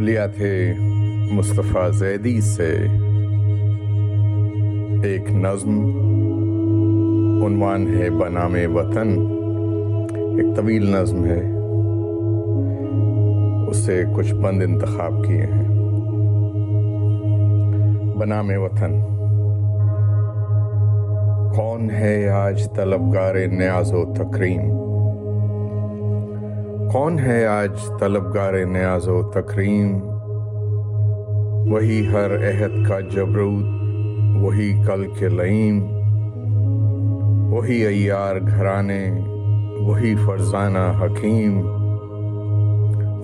لیا تھے مصطفیٰ زیدی سے ایک نظم عنوان ہے بنام وطن۔ ایک طویل نظم ہے۔ اس سے کچھ بند انتخاب کیے ہیں۔ بنام وطن۔ کون ہے آج طلبگار نیاز و تکریم؟ کون ہے آج طلبگار نیاز و تکریم؟ وہی ہر عہد کا جبروت، وہی کل کے لئیم، وہی ایار گھرانے، وہی فرزانہ حکیم،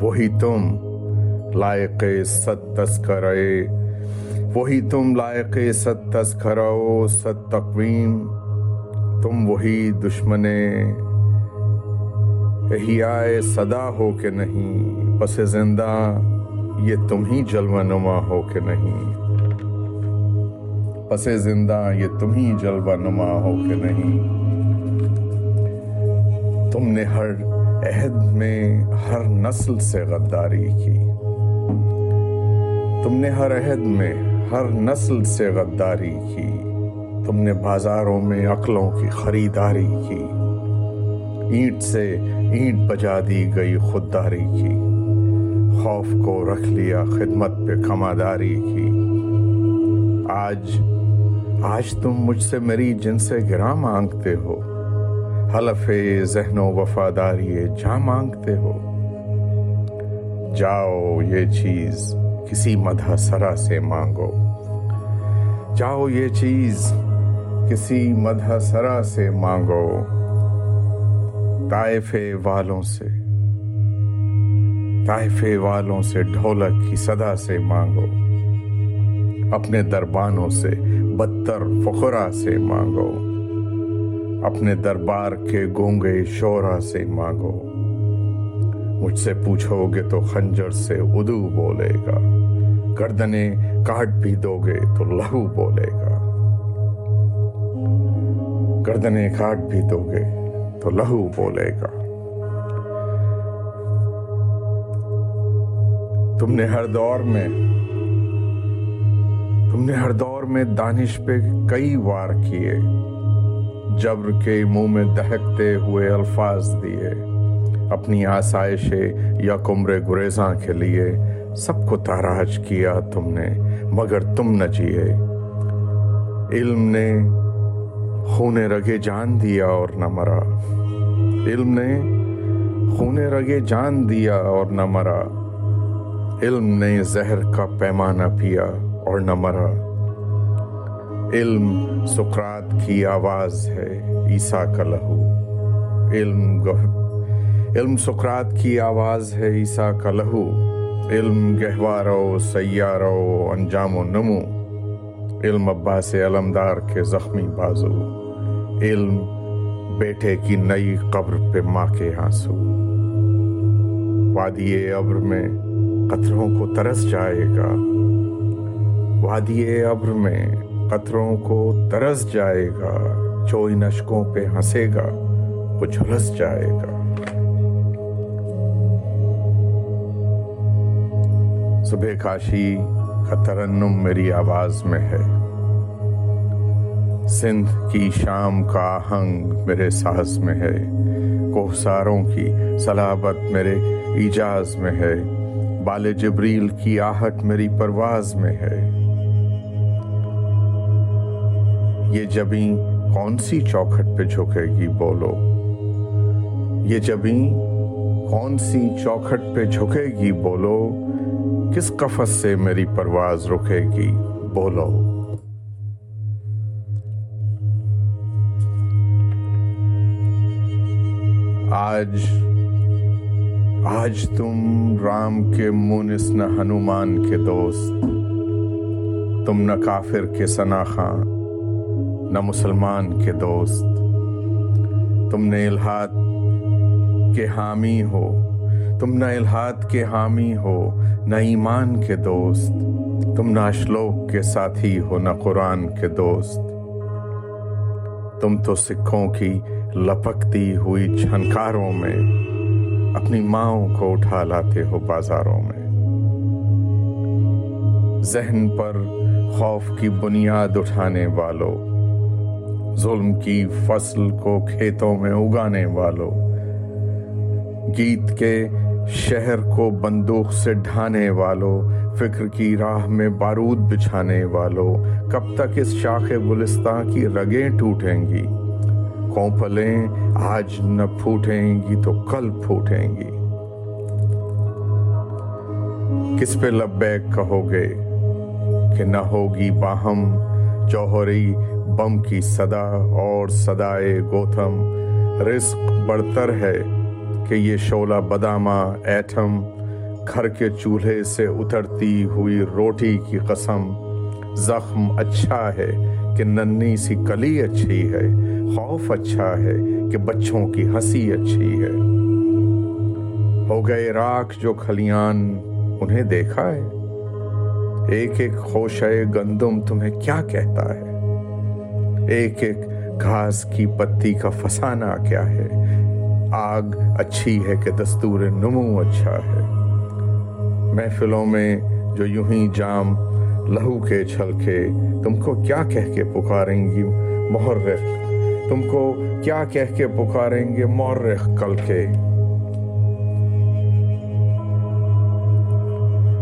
وہی تم لائق ست تذکرے وہی تم لائق ست تذکرو ست تقویم، تم وہی دشمن صدا ہو کہ نہیں، پس زندہ یہ تم ہی جلوہ نما ہو کہ نہیں۔ پس زندہ یہ تم ہی جلوہ نما ہو کہ نہیں۔ تم نے ہر عہد میں ہر نسل سے غداری کی۔ تم نے ہر عہد میں ہر نسل سے غداری کی۔ تم نے بازاروں میں عقلوں کی خریداری کی۔ اینٹ سے اینٹ بجا دی گئی خودداری کی، خوف کو رکھ لیا خدمت پہ کماداری کی۔ آج آج تم مجھ سے میری جن سے گراں مانگتے ہو، حلف ذہن و وفاداری جا مانگتے ہو۔ جاؤ یہ چیز کسی مدہ سرا سے مانگو۔ جاؤ یہ چیز کسی مدہ سرا سے مانگو۔ طائفے والوں سے، طائفے والوں سے ڈھولک کی صدا سے مانگو، اپنے دربانوں سے بدتر فخرا سے مانگو، اپنے دربار کے گونگے شورا سے مانگو۔ مجھ سے پوچھو گے تو خنجر سے ادو بولے گا گردنے کاٹ بھی دو گے تو لہو بولے گا۔ گردنے کاٹ بھی دو گے۔ تو لہو بولے گا۔ تم نے ہر دور میں تم نے ہر دور میں دانش پہ کئی وار کیے، جبر کے منہ میں دہکتے ہوئے الفاظ دیے، اپنی آسائش یا کمرے گریزاں کے لیے سب کو تاراج کیا تم نے، مگر تم نہ جیے۔ علم نے خون رگے جان دیا اور نہ مرا۔ علم نے خون رگے جان دیا اور نہ مرا۔ علم نے زہر کا پیمانہ پیا اور نہ مرا۔ علم سکرات کی آواز ہے، عیسیٰ کا لہو۔ علم علم سکرات کی آواز ہے، عیسیٰ کا لہو۔ علم گہوارو سیارو انجام و نمو علم عباس علمدار کے زخمی بازو، علم بیٹے کی نئی قبر پہ ماں کے آنسو۔ وادی ابر میں قطروں کو ترس جائے گا۔ وادی ابر میں قطروں کو ترس جائے گا۔ چوئی نشکوں پہ ہنسے گا وہ جھلس جائے گا۔ صبح کاشی کا ترنم میری آواز میں ہے۔ سندھ کی شام کا آہنگ میرے ساز میں ہے۔ کوہساروں کی سلابت میرے ایجاز میں ہے۔ بال جبریل کی آہٹ میری پرواز میں ہے۔ یہ جبیں کون سی چوکھٹ پہ جھکے گی بولو؟ یہ جبیں کون سی چوکھٹ پہ جھکے گی بولو؟ کس قفص سے میری پرواز رکے گی؟ بولو۔ آج آج تم رام کے مونس نہ ہنومان کے دوست، تم نہ کافر کے ثنا خاں نہ مسلمان کے دوست۔ تم نے الہات کے حامی ہو۔ تم نہ الہات کے حامی ہو، نہ ایمان کے دوست۔ تم نہ اشلوک کے ساتھی ہو، نہ قرآن کے دوست۔ تم تو سکھوں کی لپکتی ہوئی جھنکاروں میں، اپنی ماؤں کو اٹھا لاتے ہو بازاروں میں۔ ذہن پر خوف کی بنیاد اٹھانے والوں ظلم کی فصل کو کھیتوں میں اگانے والوں گیت کے شہر کو بندوق سے ڈھانے والوں فکر کی راہ میں بارود بچھانے والوں کب تک اس شاخ گلستان کی رگیں ٹوٹیں گی؟ کوپلیں آج نہ پھوٹیں گی تو کل پھوٹیں گی۔ کس پہ لبیک کہو گے کہ نہ ہوگی باہم جوہری بم کی صدا اور صدائے گوتم رزق بڑھتر ہے کہ یہ شولہ بدامہ ایٹم گھر کے چولہے سے اترتی ہوئی روٹی کی قسم زخم اچھا ہے کہ ننی سی کلی اچھی ہے، خوف اچھا ہے کہ بچوں کی ہنسی اچھی ہے۔ ہو گئے راکھ جو کھلیان، انہیں دیکھا ہے؟ ایک ایک خوشے گندم تمہیں کیا کہتا ہے؟ ایک ایک گھاس کی پتی کا فسانہ کیا ہے؟ آگ اچھی ہے کہ دستور نمو اچھا ہے۔ محفلوں میں جو یوں ہی جام، لہو کے چھلکے تم کو کیا کہہ کے پکاریں گی محرخ تم کو کیا کہہ کے پکاریں گے مورخ کل کے؟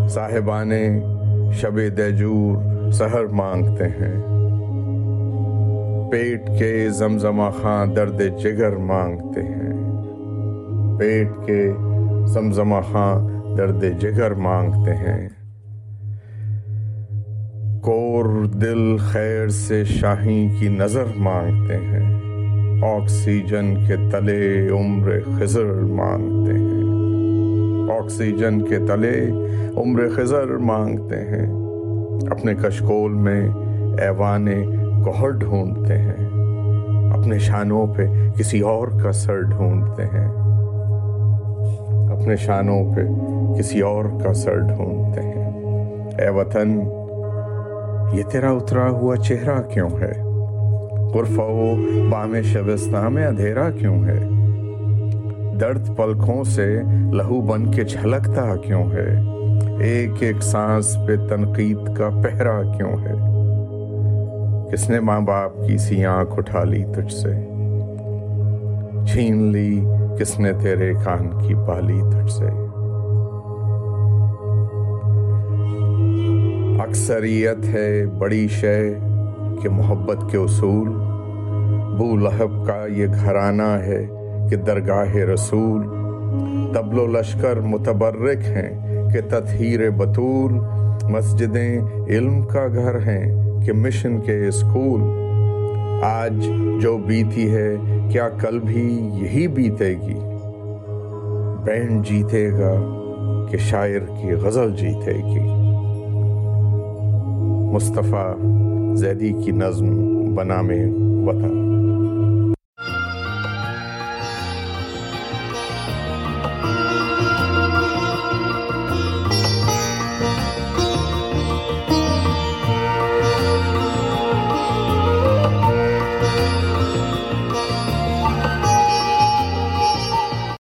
صاحبانے شب دیجور سہر مانگتے ہیں۔ پیٹ کے زمزمہ خاں درد جگر مانگتے ہیں۔ پیٹ کے زمزمہ خاں درد جگر مانگتے ہیں۔ کور دل خیر سے شاہی کی نظر مانگتے ہیں۔ آکسیجن کے تلے عمر خزر مانگتے ہیں۔ آکسیجن کے تلے عمر خزر مانگتے ہیں۔ اپنے کشکول میں ایوان گوہر ڈھونڈتے ہیں۔ اپنے شانوں پہ کسی اور کا سر ڈھونڈتے ہیں۔ اپنے شانوں پہ کسی اور کا سر ڈھونڈتے ہیں۔ اے وطن، یہ تیرا اترا ہوا چہرہ کیوں ہے؟ غرفہ و بام شبستہ میں اندھیرا کیوں ہے؟ درد پلکوں سے لہو بن کے جھلکتا کیوں ہے؟ ایک ایک سانس پہ تنقید کا پہرا کیوں ہے؟ کس نے ماں باپ کی سی آنکھ اٹھا لی تجھ سے؟ چھین لی کس نے تیرے کان کی پالی تجھ سے اکثریت ہے بڑی شے کہ محبت کے اصول، بو لہب کا یہ گھرانہ ہے کہ درگاہ رسول۔ تبل و لشکر متبرک ہیں کہ تطہیر بطول۔ مسجدیں علم کا گھر ہیں کہ مشن کے اسکول۔ آج جو بیتی ہے، کیا کل بھی یہی بیتے گی؟ بینڈ جیتے گا کہ شاعر کی غزل جیتے گی۔ مصطفیٰ زیدی کی نظم بنامے وطن۔